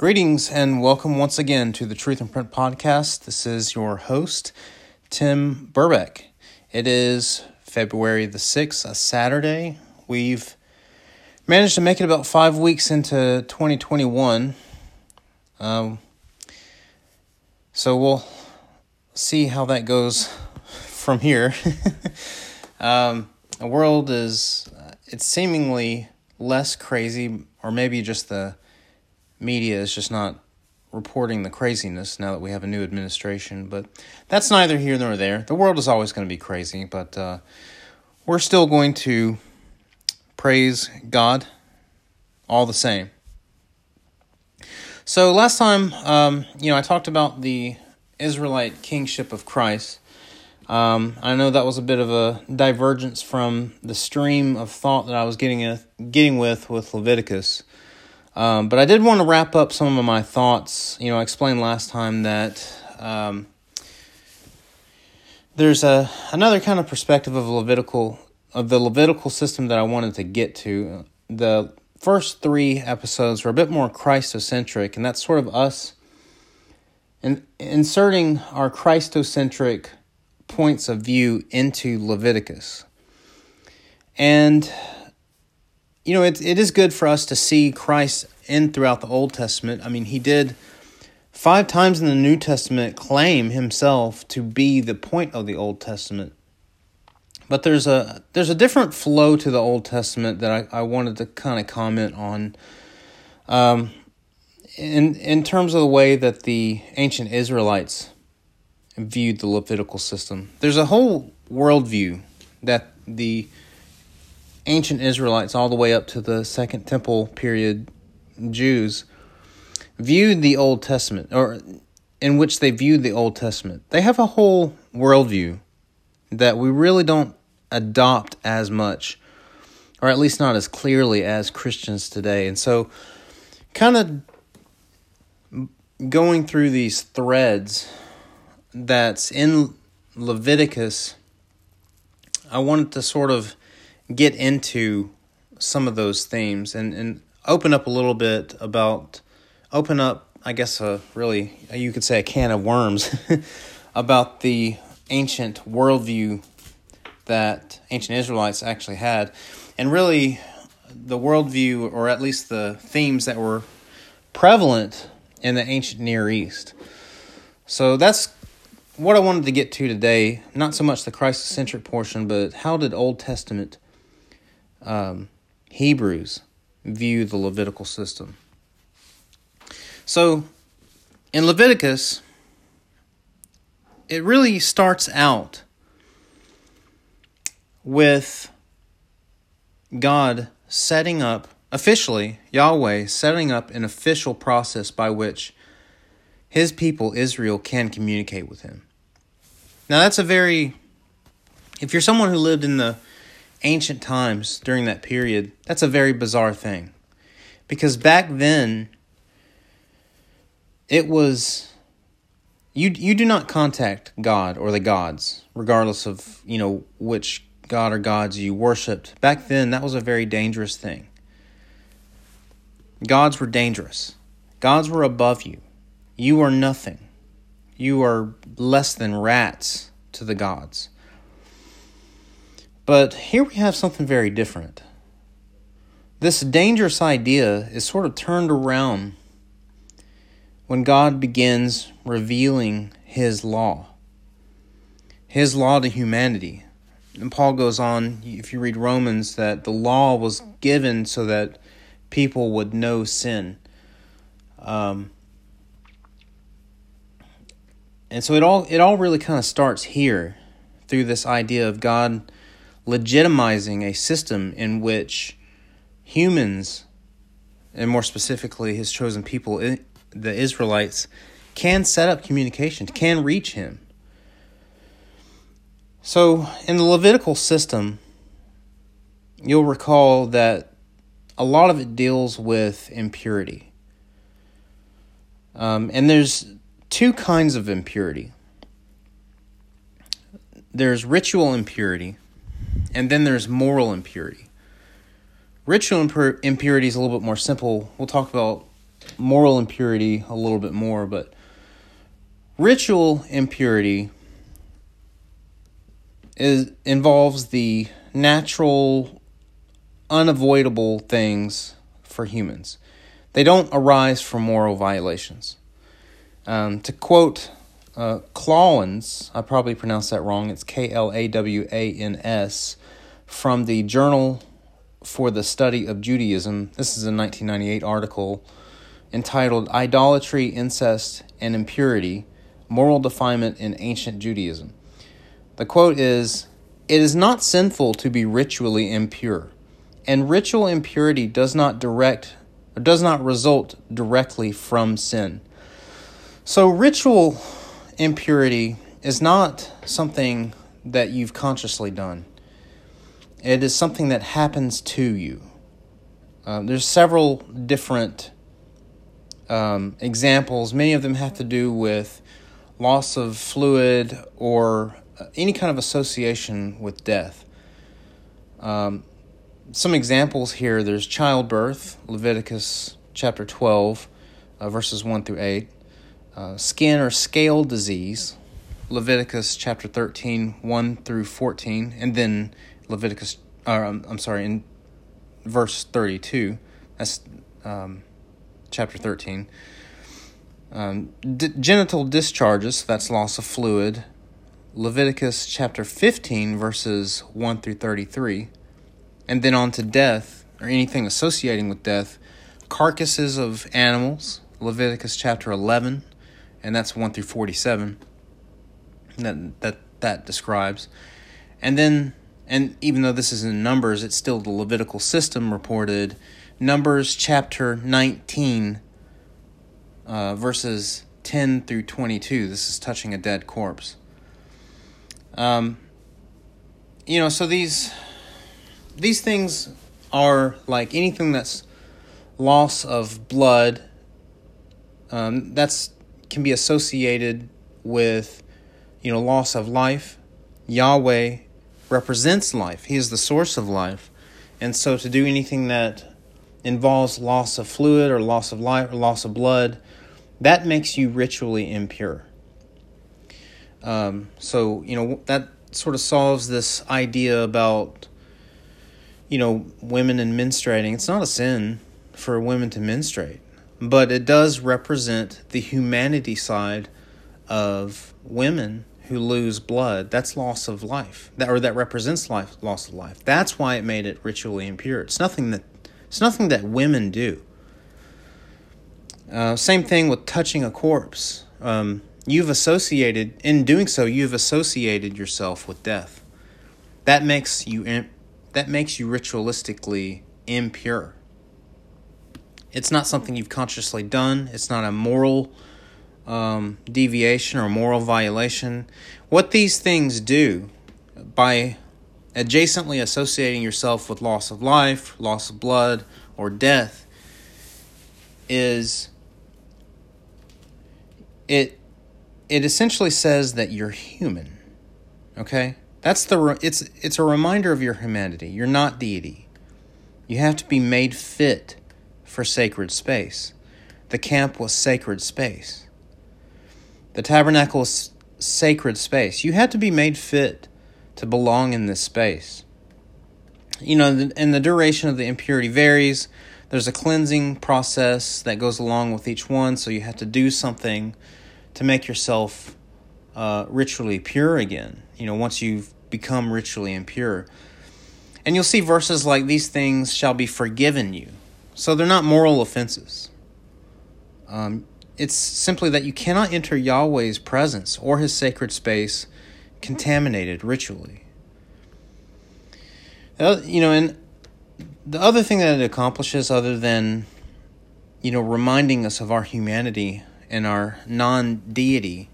Greetings and welcome once again to the Truth in Print podcast. This is your host, Tim Burbeck. It is February the 6th, a Saturday. We've managed to make it about five weeks into 2021. Um, so we'll see how that goes from here. um, the world is, it's seemingly less crazy, or maybe just the media is just not reporting the craziness now that we have a new administration. But that's neither here nor there. The world is always going to be crazy, but uh, we're still going to praise God all the same. So last time, um, you know, I talked about the Israelite kingship of Christ. Um, I know that was a bit of a divergence from the stream of thought that I was getting a, getting with with Leviticus. Um, but I did want to wrap up some of my thoughts. You know, I explained last time that um, there's a another kind of perspective of Levitical of the Levitical system that I wanted to get to. The first three episodes were a bit more Christocentric, and that's sort of us in, inserting our Christocentric points of view into Leviticus. And you know, it, it is good for us to see Christ in throughout the Old Testament. I mean, he did five times in the New Testament claim himself to be the point of the Old Testament. But there's a there's a different flow to the Old Testament that I, I wanted to kind of comment on. Um, in in terms of the way that the ancient Israelites viewed the Levitical system, there's a whole worldview that the ancient Israelites, all the way up to the Second Temple period Jews, viewed the Old Testament, or in which they viewed the Old Testament. They have a whole worldview that we really don't adopt as much, or at least not as clearly as Christians today. And so, kind of going through these threads that's in Leviticus, I wanted to sort of get into some of those themes and, and open up a little bit about, open up, I guess, a really, you could say a can of worms about the ancient worldview that ancient Israelites actually had. And really, the worldview, or at least the themes that were prevalent in the ancient Near East. So that's what I wanted to get to today. Not so much the Christocentric portion, but how did Old Testament um, Hebrews view the Levitical system. So, in Leviticus, it really starts out with God setting up, officially, Yahweh setting up an official process by which his people, Israel, can communicate with him. Now, that's a very, if you're someone who lived in the ancient times during that period, that's a very bizarre thing. Because back then, it was you you do not contact God or the gods, regardless of, you know, which god or gods you worshipped. Back then, that was a very dangerous thing. Gods were dangerous. Gods were above you. You are nothing. You are less than rats to the gods. But here we have something very different. This dangerous idea is sort of turned around when God begins revealing His law, His law to humanity. And Paul goes on, if you read Romans, that the law was given so that people would know sin. Um, and so it all it all really kind of starts here through this idea of God legitimizing a system in which humans, and more specifically his chosen people, the Israelites, can set up communication, can reach him. So, in the Levitical system, you'll recall that a lot of it deals with impurity. Um, and there's two kinds of impurity there's ritual impurity, and then there's moral impurity. Ritual impur- impurity is a little bit more simple. We'll talk about moral impurity a little bit more, but ritual impurity is involves the natural unavoidable things for humans. They don't arise from moral violations. Um, to quote uh, Klawans, I probably pronounced that wrong. It's K L A W A N S from the Journal for the Study of Judaism. This is a 1998 article entitled Idolatry, Incest, and Impurity Moral Defilement in Ancient Judaism. The quote is It is not sinful to be ritually impure, and ritual impurity does not direct or does not result directly from sin. So, ritual impurity is not something that you've consciously done. It is something that happens to you. Uh, there's several different um, examples. Many of them have to do with loss of fluid or any kind of association with death. Um, some examples here there's childbirth, Leviticus chapter 12, uh, verses 1 through 8, uh, skin or scale disease, Leviticus chapter 13, 1 through 14, and then Leviticus, or I'm, I'm sorry, in verse 32, that's um, chapter 13. Um, d- genital discharges, that's loss of fluid, Leviticus chapter 15, verses 1 through 33. And then on to death, or anything associating with death, carcasses of animals, Leviticus chapter 11, and that's 1 through 47. That, that, that describes. And then and even though this is in Numbers, it's still the Levitical system reported. Numbers chapter 19, uh, verses 10 through 22. This is touching a dead corpse. Um, you know, so these these things are like anything that's loss of blood. Um, that's can be associated with you know loss of life. Yahweh represents life, He is the source of life. And so to do anything that involves loss of fluid or loss of life or loss of blood, that makes you ritually impure. Um, so, you know, that sort of solves this idea about, you know, women and menstruating. It's not a sin for women to menstruate, but it does represent the humanity side of women who lose blood, that's loss of life. That or that represents life loss of life. That's why it made it ritually impure. It's nothing that it's nothing that women do. Uh, same thing with touching a corpse. Um, you've associated in doing so. You've associated yourself with death. That makes you that makes you ritualistically impure. It's not something you've consciously done. It's not a moral um, deviation or moral violation. What these things do by adjacently associating yourself with loss of life, loss of blood, or death is it it essentially says that you're human. Okay? That's the it's it's a reminder of your humanity. You're not deity. You have to be made fit for sacred space. The camp was sacred space. The tabernacle is sacred space. You had to be made fit to belong in this space. You know, and the duration of the impurity varies. There's a cleansing process that goes along with each one, so you have to do something to make yourself uh, ritually pure again. You know, once you've become ritually impure. And you'll see verses like these things shall be forgiven you. So they're not moral offenses. Um, it's simply that you cannot enter Yahweh's presence or his sacred space contaminated ritually. You know, and the other thing that it accomplishes, other than, you know, reminding us of our humanity and our non deity,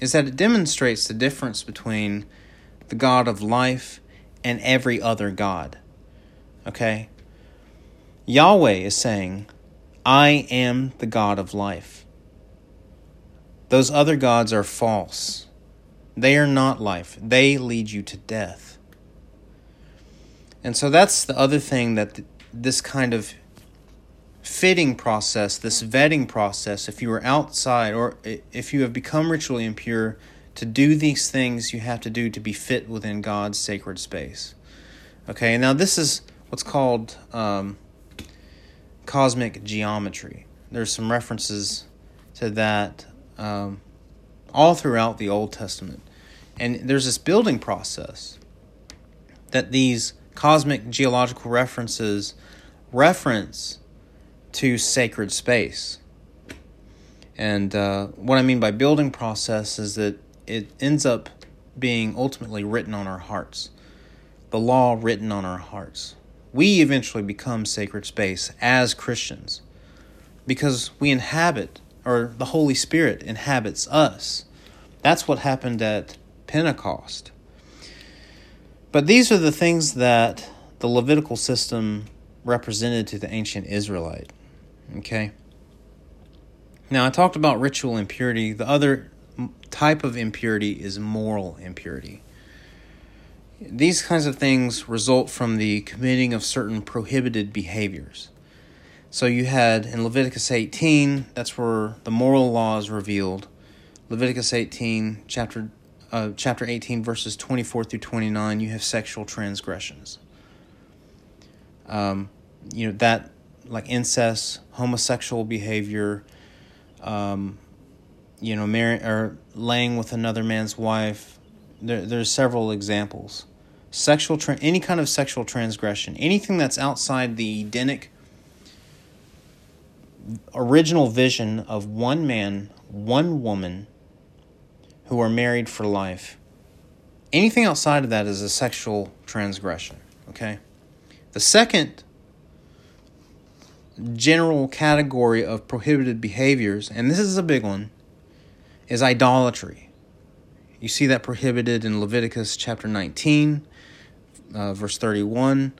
is that it demonstrates the difference between the God of life and every other God. Okay? Yahweh is saying, I am the God of life. Those other gods are false. They are not life, they lead you to death. And so that's the other thing that this kind of fitting process, this vetting process, if you are outside or if you have become ritually impure, to do these things you have to do to be fit within God's sacred space. Okay, now this is what's called um, cosmic geometry. There's some references to that um, all throughout the Old Testament. And there's this building process that these cosmic geological references reference to sacred space. And uh, what I mean by building process is that it ends up being ultimately written on our hearts, the law written on our hearts. We eventually become sacred space as Christians because we inhabit, or the Holy Spirit inhabits us. That's what happened at Pentecost. But these are the things that the Levitical system represented to the ancient Israelite. Okay? Now, I talked about ritual impurity. The other type of impurity is moral impurity. These kinds of things result from the committing of certain prohibited behaviors. So you had in Leviticus 18, that's where the moral law is revealed. Leviticus 18, chapter uh, chapter 18, verses 24 through 29, you have sexual transgressions. Um, you know that like incest, homosexual behavior, um, you know, marry or laying with another man's wife. There, there's several examples. Sexual, tra- any kind of sexual transgression, anything that's outside the Edenic original vision of one man, one woman, who are married for life. Anything outside of that is a sexual transgression. Okay. The second general category of prohibited behaviors, and this is a big one, is idolatry. You see that prohibited in Leviticus chapter 19, uh, verse 31,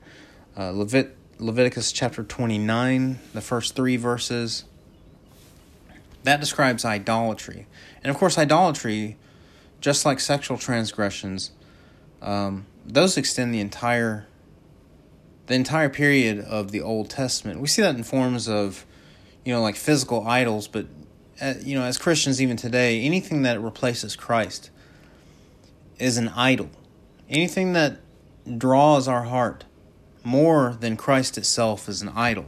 uh, Levit- Leviticus chapter 29, the first three verses. That describes idolatry. And of course, idolatry, just like sexual transgressions, um, those extend the entire the entire period of the Old Testament. We see that in forms of, you know, like physical idols, but, uh, you know, as Christians even today, anything that replaces Christ is an idol. Anything that draws our heart more than Christ itself is an idol.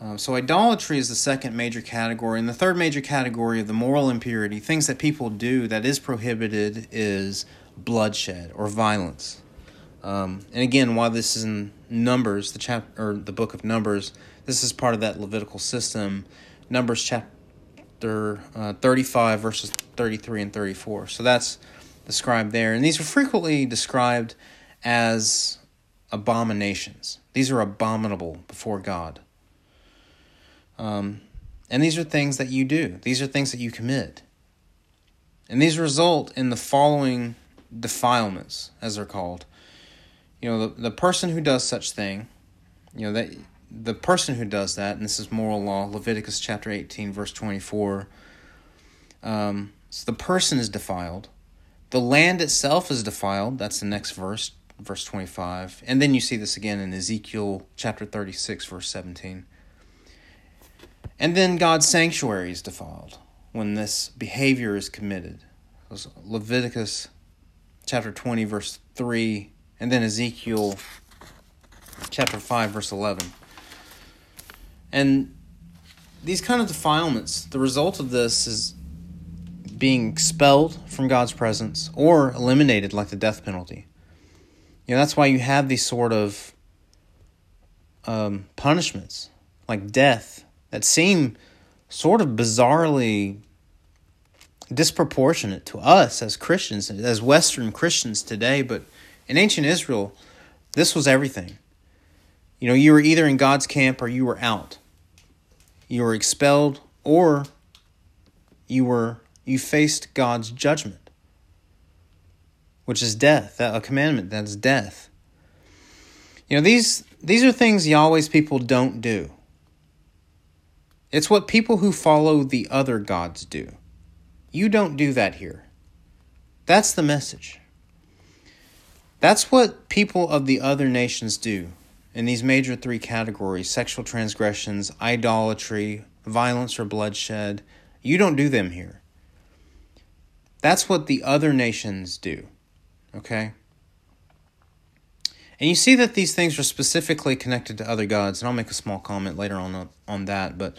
Um, so, idolatry is the second major category. And the third major category of the moral impurity, things that people do that is prohibited, is bloodshed or violence. Um, and again, while this is in Numbers, the chapter or the book of Numbers, this is part of that Levitical system. Numbers chapter uh, 35, verses 33 and 34. So that's described there. And these are frequently described as abominations. These are abominable before God. Um, and these are things that you do, these are things that you commit. And these result in the following defilements, as they're called you know the, the person who does such thing you know that the person who does that and this is moral law leviticus chapter 18 verse 24 um, so the person is defiled the land itself is defiled. That's the next verse verse 25 and then you see this again in ezekiel chapter 36 verse 17 and then god's sanctuary is defiled when this behavior is committed. Leviticus chapter 20 verse 3 and then Ezekiel chapter 5, verse 11. And these kind of defilements, the result of this is being expelled from God's presence or eliminated like the death penalty. You know, that's why you have these sort of um, punishments like death that seem sort of bizarrely disproportionate to us as Christians, as Western Christians today, but in ancient Israel, this was everything. You know, you were either in God's camp or you were out. You were expelled or you were you faced God's judgment, which is death, a commandment that's death. You know, these these are things Yahweh's people don't do. It's what people who follow the other gods do. You don't do that here. That's the message. That's what people of the other nations do in these major three categories sexual transgressions, idolatry, violence, or bloodshed you don't do them here. That's what the other nations do. Okay? And you see that these things are specifically connected to other gods, and I'll make a small comment later on on that, but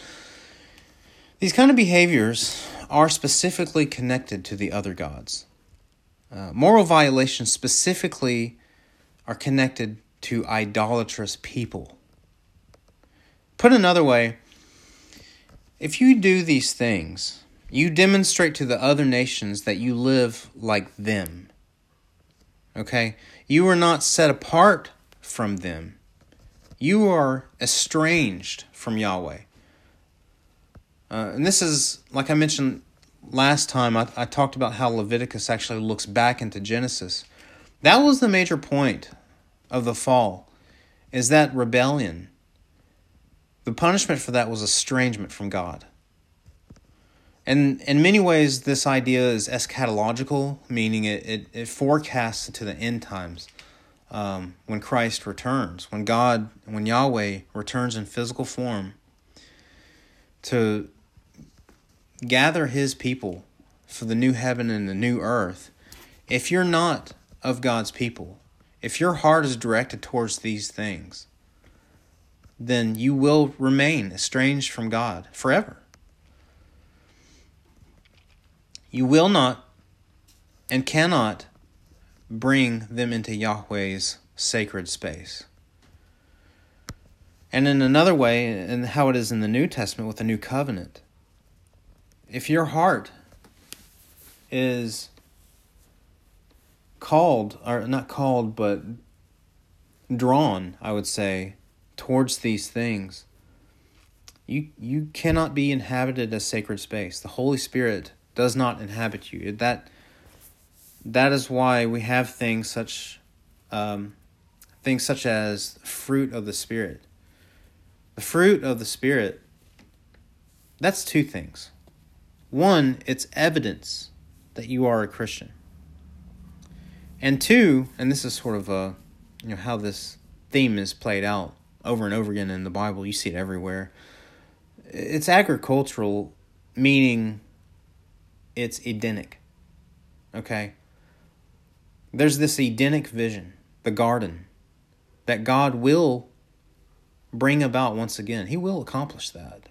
these kind of behaviors are specifically connected to the other gods. Uh, moral violations specifically are connected to idolatrous people. Put another way, if you do these things, you demonstrate to the other nations that you live like them. Okay? You are not set apart from them. You are estranged from Yahweh. Uh, and this is, like I mentioned last time, I, I talked about how Leviticus actually looks back into Genesis. That was the major point of the fall, is that rebellion. The punishment for that was estrangement from God. And in many ways, this idea is eschatological, meaning it, it, it forecasts to the end times um, when Christ returns, when God, when Yahweh returns in physical form to gather his people for the new heaven and the new earth. If you're not of God's people, if your heart is directed towards these things, then you will remain estranged from God forever. You will not and cannot bring them into Yahweh's sacred space. And in another way, and how it is in the New Testament with the new covenant, if your heart is called, or not called, but drawn, I would say, towards these things, you you cannot be inhabited as sacred space. The Holy Spirit does not inhabit you. That that is why we have things such um, things such as fruit of the Spirit. The fruit of the Spirit. That's two things. One, it's evidence that you are a Christian. And two, and this is sort of a you know how this theme is played out over and over again in the Bible. You see it everywhere. It's agricultural, meaning it's Edenic. Okay? There's this Edenic vision, the garden, that God will bring about once again. He will accomplish that.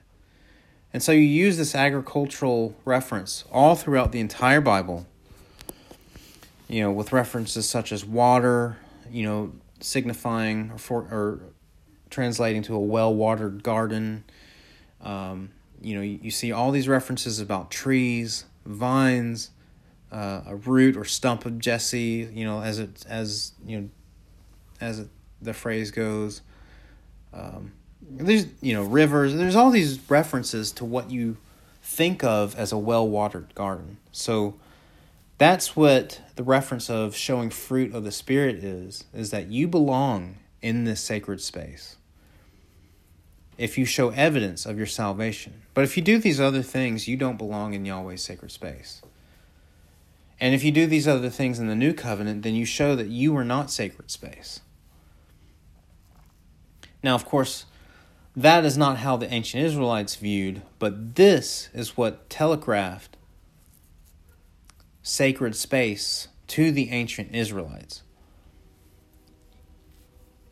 And so you use this agricultural reference all throughout the entire Bible, you know, with references such as water, you know, signifying or, for, or translating to a well watered garden. Um, you know, you, you, see all these references about trees, vines, uh, a root or stump of Jesse, you know, as it, as, you know, as it, the phrase goes. Um, there's you know rivers there's all these references to what you think of as a well-watered garden so that's what the reference of showing fruit of the spirit is is that you belong in this sacred space if you show evidence of your salvation. But if you do these other things you don't belong in yahweh's sacred space. And if you do these other things in the new covenant then you show that you are not sacred space. Now of course that is not how the ancient Israelites viewed, but this is what telegraphed sacred space to the ancient Israelites.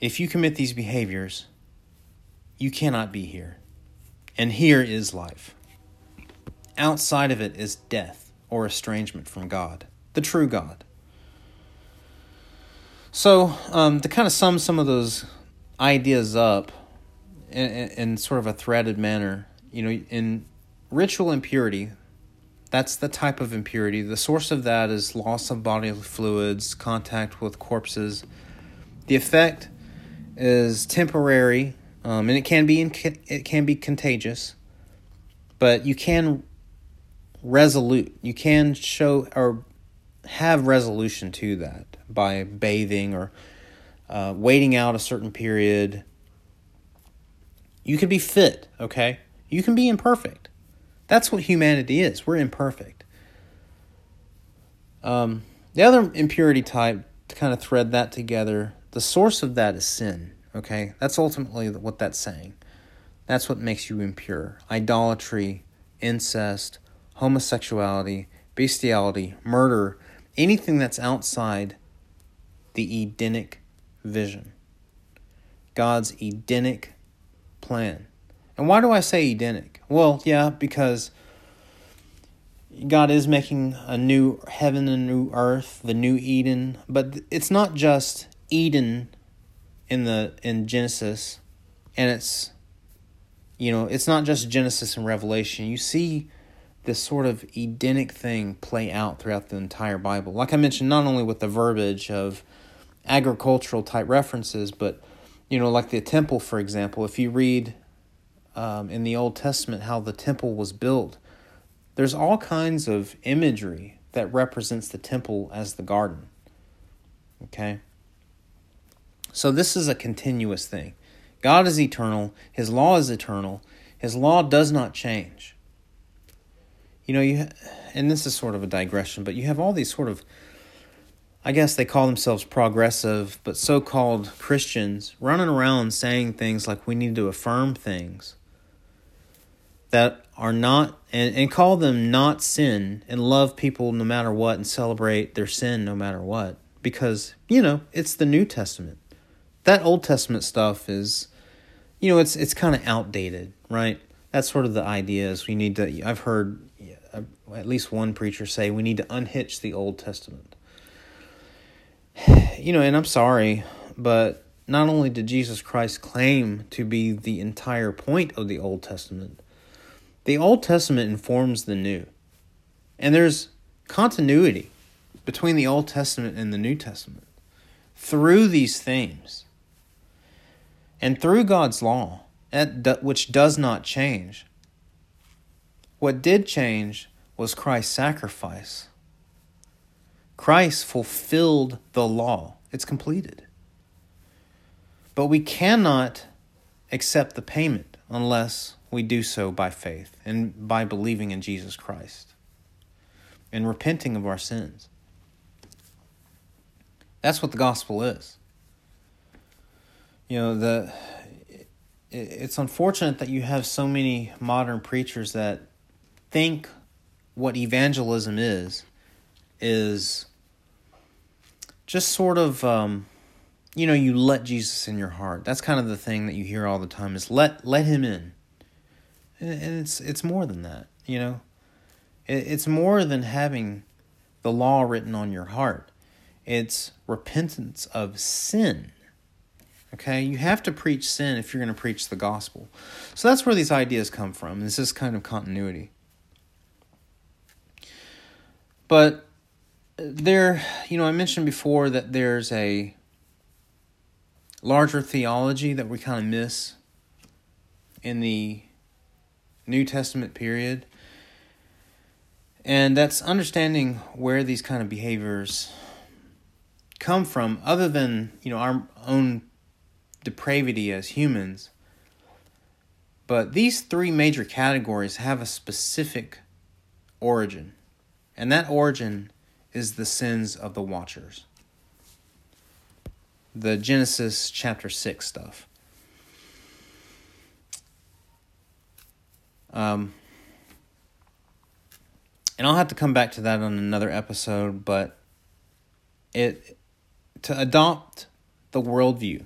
If you commit these behaviors, you cannot be here. And here is life. Outside of it is death or estrangement from God, the true God. So, um, to kind of sum some of those ideas up, in, in sort of a threaded manner. You know, in ritual impurity, that's the type of impurity. The source of that is loss of bodily fluids, contact with corpses. The effect is temporary, um, and it can be in, it can be contagious, but you can resolute. You can show or have resolution to that by bathing or uh, waiting out a certain period you can be fit, okay? You can be imperfect. That's what humanity is. We're imperfect. Um, the other impurity type, to kind of thread that together, the source of that is sin, Okay? That's ultimately what that's saying. That's what makes you impure. Idolatry, incest, homosexuality, bestiality, murder, anything that's outside the Edenic vision. God's Edenic plan. And why do I say Edenic? Well, yeah, because God is making a new heaven and new earth, the new Eden, but it's not just Eden in the in Genesis and it's you know, it's not just Genesis and Revelation. You see this sort of Edenic thing play out throughout the entire Bible. Like I mentioned, not only with the verbiage of agricultural type references, but you know, like the temple, for example. If you read um, in the Old Testament how the temple was built, there's all kinds of imagery that represents the temple as the garden. Okay? So this is a continuous thing. God is eternal, His law is eternal, His law does not change. You know, you and this is sort of a digression, but you have all these sort of I guess they call themselves progressive, but so called Christians running around saying things like we need to affirm things that are not, and, and call them not sin and love people no matter what and celebrate their sin no matter what. Because, you know, it's the New Testament. That Old Testament stuff is, you know, it's it's kind of outdated, right? That's sort of the idea is we need to, I've heard uh, at least one preacher say we need to unhitch the Old Testament you know, and I'm sorry, but not only did Jesus Christ claim to be the entire point of the Old Testament, the Old Testament informs the New. And there's continuity between the Old Testament and the New Testament through these themes and through God's law, which does not change. What did change was Christ's sacrifice Christ fulfilled the law, it's completed. But we cannot accept the payment unless we do so by faith and by believing in Jesus Christ and repenting of our sins. That's what the gospel is. You know, the it's unfortunate that you have so many modern preachers that think what evangelism is is just sort of um, you know you let jesus in your heart. That's kind of the thing that you hear all the time is let let him in. And it's it's more than that you know? It's more than having the law written on your heart. It's repentance of sin okay? You have to preach sin if you're going to preach the gospel. So that's where these ideas come from. This is kind of continuity. But uh, there, you know, I mentioned before that there's a larger theology that we kind of miss in the New Testament period. And that's understanding where these kind of behaviors come from, other than, you know, our own depravity as humans. But these three major categories have a specific origin. And that origin is the sins of the watchers. The Genesis chapter 6 stuff. Um, and I'll have to come back to that on another episode, but it to adopt the worldview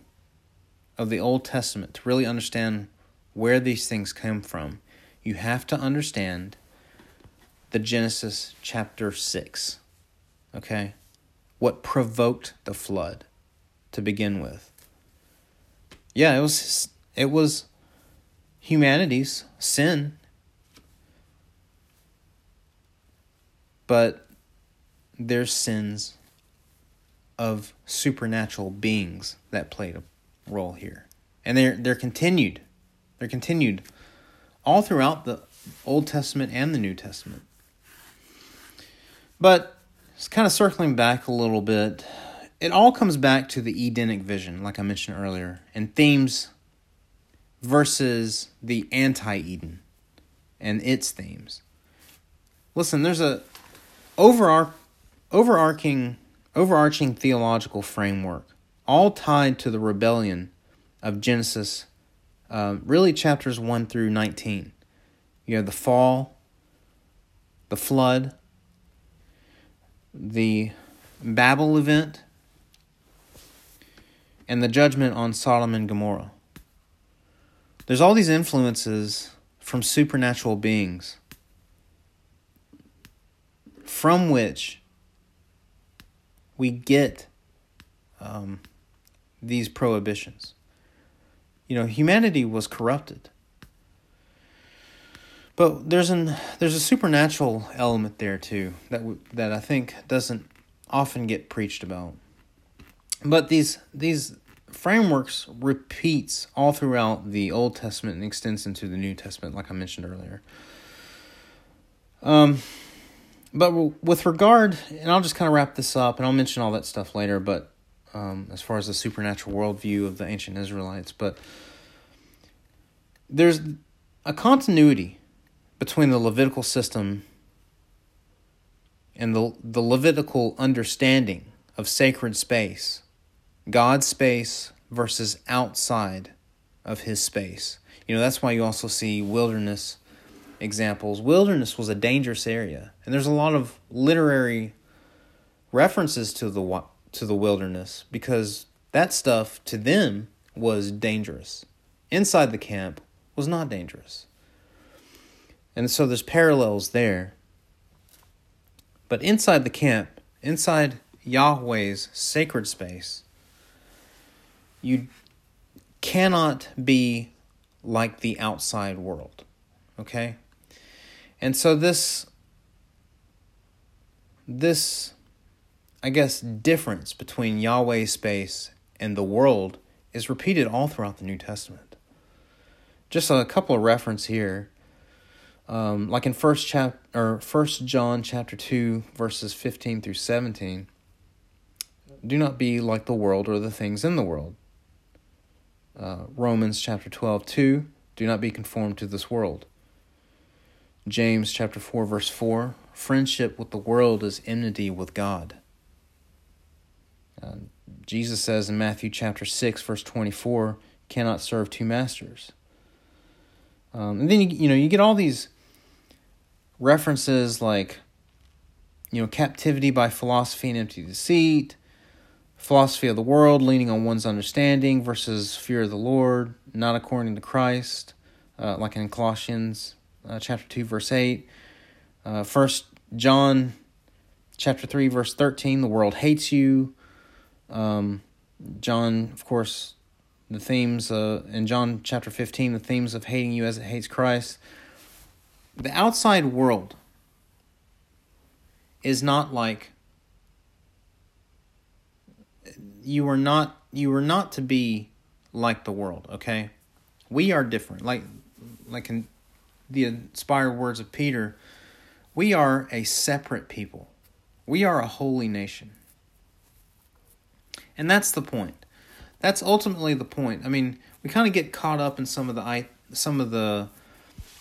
of the Old Testament, to really understand where these things come from, you have to understand the Genesis chapter 6 okay? What provoked the flood to begin with? Yeah, it was it was humanity's sin. But there's sins of supernatural beings that played a role here. And they're they're continued. They're continued all throughout the Old Testament and the New Testament. But just kind of circling back a little bit, it all comes back to the Edenic vision, like I mentioned earlier, and themes versus the anti Eden and its themes. Listen, there's a overar- overarching overarching theological framework, all tied to the rebellion of Genesis, um, really chapters 1 through 19. You have the fall, the flood, the Babel event, and the judgment on Sodom and Gomorrah. There's all these influences from supernatural beings from which we get um, these prohibitions. You know, humanity was corrupted. But there's an there's a supernatural element there too that w- that I think doesn't often get preached about. But these these frameworks repeats all throughout the Old Testament and extends into the New Testament, like I mentioned earlier. Um, but with regard, and I'll just kind of wrap this up, and I'll mention all that stuff later. But um, as far as the supernatural worldview of the ancient Israelites, but there's a continuity between the Levitical system and the, the Levitical understanding of sacred space, God's space versus outside of his space. You know, that's why you also see wilderness examples. Wilderness was a dangerous area, and there's a lot of literary references to the to the wilderness because that stuff to them was dangerous. Inside the camp was not dangerous. And so there's parallels there. But inside the camp, inside Yahweh's sacred space, you cannot be like the outside world. Okay? And so this this I guess difference between Yahweh's space and the world is repeated all throughout the New Testament. Just a couple of reference here. Um, like in first chap or first John chapter two verses fifteen through seventeen. Do not be like the world or the things in the world. Uh, Romans chapter 12, 2. Do not be conformed to this world. James chapter 4, verse 4. Friendship with the world is enmity with God. Uh, Jesus says in Matthew chapter 6, verse 24, cannot serve two masters. Um, and then you, you know you get all these references like you know captivity by philosophy and empty deceit philosophy of the world leaning on one's understanding versus fear of the lord not according to christ uh, like in colossians uh, chapter 2 verse 8 uh, first john chapter 3 verse 13 the world hates you um, john of course the themes uh, in john chapter 15 the themes of hating you as it hates christ. The outside world is not like you are not you are not to be like the world okay? We are different. Like like in the inspired words of peter we are a separate people. We are a holy nation and that's the point that's ultimately the point i mean we kind of get caught up in some of the some of the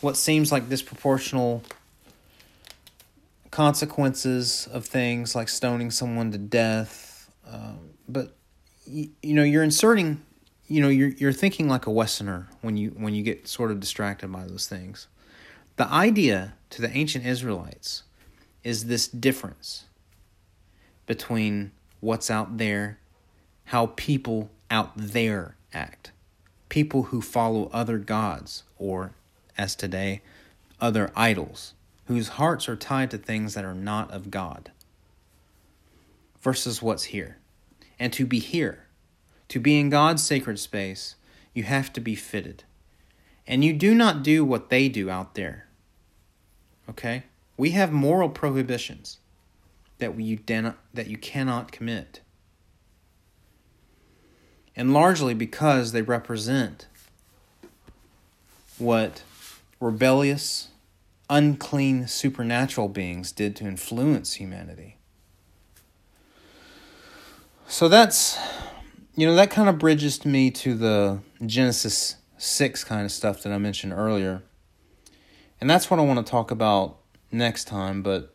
what seems like disproportional consequences of things like stoning someone to death. Uh, but you, you know, you're inserting, you know, you're you're thinking like a Westerner when you when you get sort of distracted by those things. The idea to the ancient Israelites is this difference between what's out there, how people out there act, people who follow other gods or as today, other idols, whose hearts are tied to things that are not of God, versus what's here. And to be here, to be in God's sacred space, you have to be fitted. And you do not do what they do out there. Okay? We have moral prohibitions that you that you cannot commit. And largely because they represent what rebellious, unclean supernatural beings did to influence humanity. So that's, you know, that kind of bridges to me to the Genesis 6 kind of stuff that I mentioned earlier. And that's what I want to talk about next time, but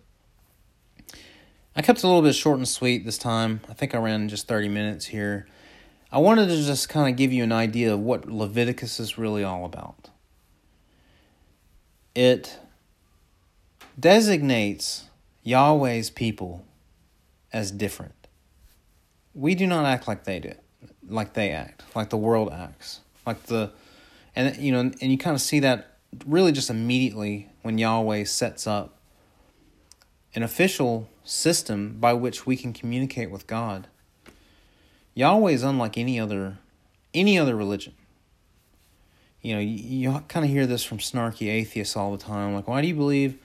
I kept a little bit short and sweet this time. I think I ran just 30 minutes here. I wanted to just kind of give you an idea of what Leviticus is really all about. It designates Yahweh's people as different. We do not act like they do, like they act, like the world acts, like the, and you know, and you kind of see that really just immediately when Yahweh sets up an official system by which we can communicate with God. Yahweh is unlike any other any other religion. You know, you, you kind of hear this from snarky atheists all the time. Like, why do you believe?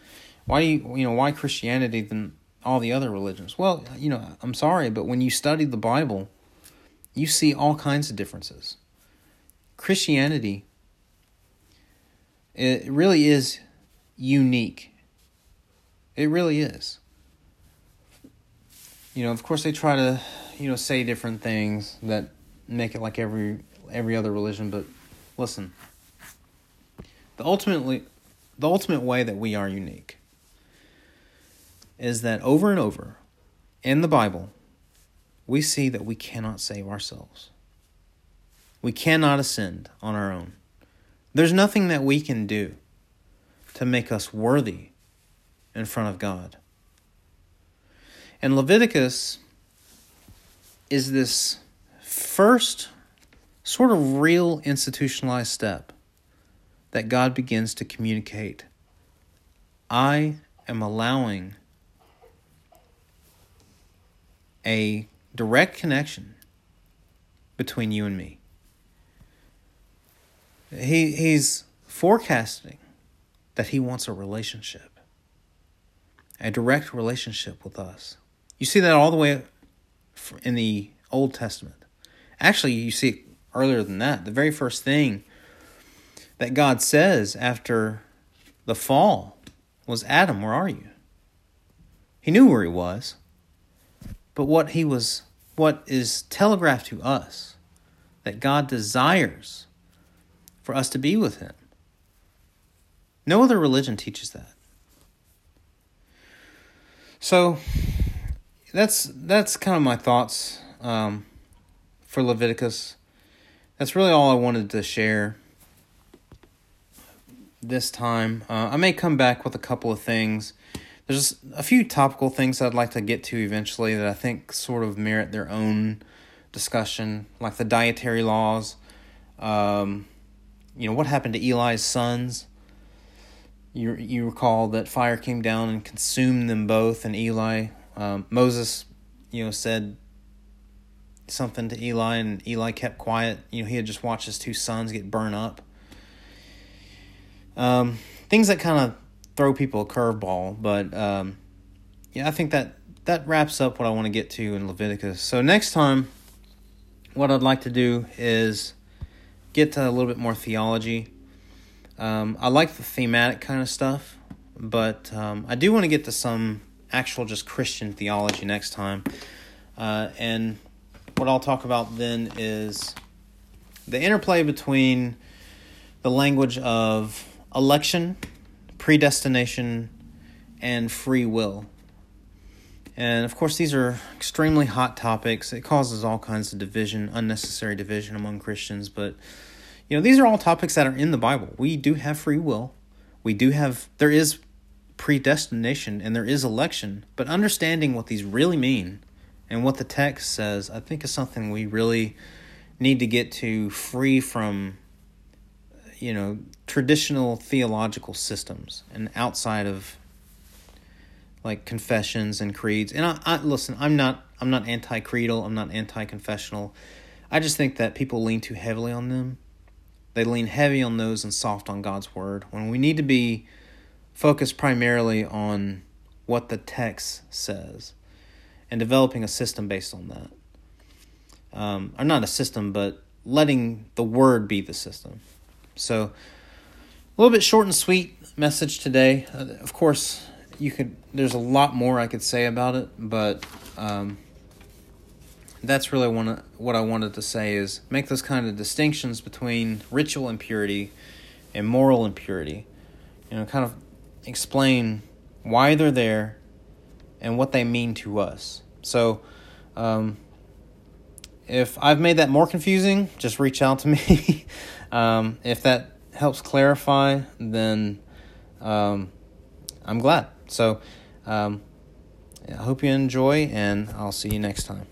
Why do you you know why Christianity than all the other religions? Well, you know, I'm sorry, but when you study the Bible, you see all kinds of differences. Christianity, it really is unique. It really is. You know, of course, they try to you know say different things that make it like every every other religion but listen. The ultimately the ultimate way that we are unique is that over and over in the bible we see that we cannot save ourselves. We cannot ascend on our own. There's nothing that we can do to make us worthy in front of god. And leviticus is this first sort of real institutionalized step that God begins to communicate. I am allowing a direct connection between you and me. He, he's forecasting that he wants a relationship, a direct relationship with us. You see that all the way in the Old Testament. Actually, you see it earlier than that. The very first thing that God says after the fall was, Adam, where are you? He knew where he was. But what he was what is telegraphed to us that God desires for us to be with him. No other religion teaches that. So that's that's kind of my thoughts um, for Leviticus. That's really all I wanted to share this time. Uh, I may come back with a couple of things. There's a few topical things I'd like to get to eventually that I think sort of merit their own discussion, like the dietary laws. Um, you know what happened to Eli's sons? You you recall that fire came down and consumed them both, and Eli um, Moses, you know, said something to Eli, and Eli kept quiet. You know, he had just watched his two sons get burned up. Um, things that kind of throw people a curveball, but um, yeah, I think that that wraps up what I want to get to in Leviticus. So next time, what I'd like to do is get to a little bit more theology. Um, I like the thematic kind of stuff, but um, I do want to get to some actual just Christian theology next time. Uh, and what I'll talk about then is the interplay between the language of election, predestination, and free will. And of course, these are extremely hot topics. It causes all kinds of division, unnecessary division among Christians. But, you know, these are all topics that are in the Bible. We do have free will. We do have, there is predestination and there is election, but understanding what these really mean and what the text says, I think is something we really need to get to free from you know traditional theological systems and outside of like confessions and creeds. And I, I listen i'm not i'm not anti-creedal i'm not anti-confessional. I just think that people lean too heavily on them. They lean heavy on those and soft on god's word when we need to be focus primarily on what the text says and developing a system based on that. Um, or not a system, but letting the word be the system. So, a little bit short and sweet message today. Uh, of course, you could. There's a lot more I could say about it, but um, that's really one what I wanted to say is make those kind of distinctions between ritual impurity and moral impurity. You know, kind of explain why they're there and what they mean to us. So, um, if I've made that more confusing, just reach out to me. um, if that helps clarify, then um, I'm glad. So um, I hope you enjoy, and I'll see you next time.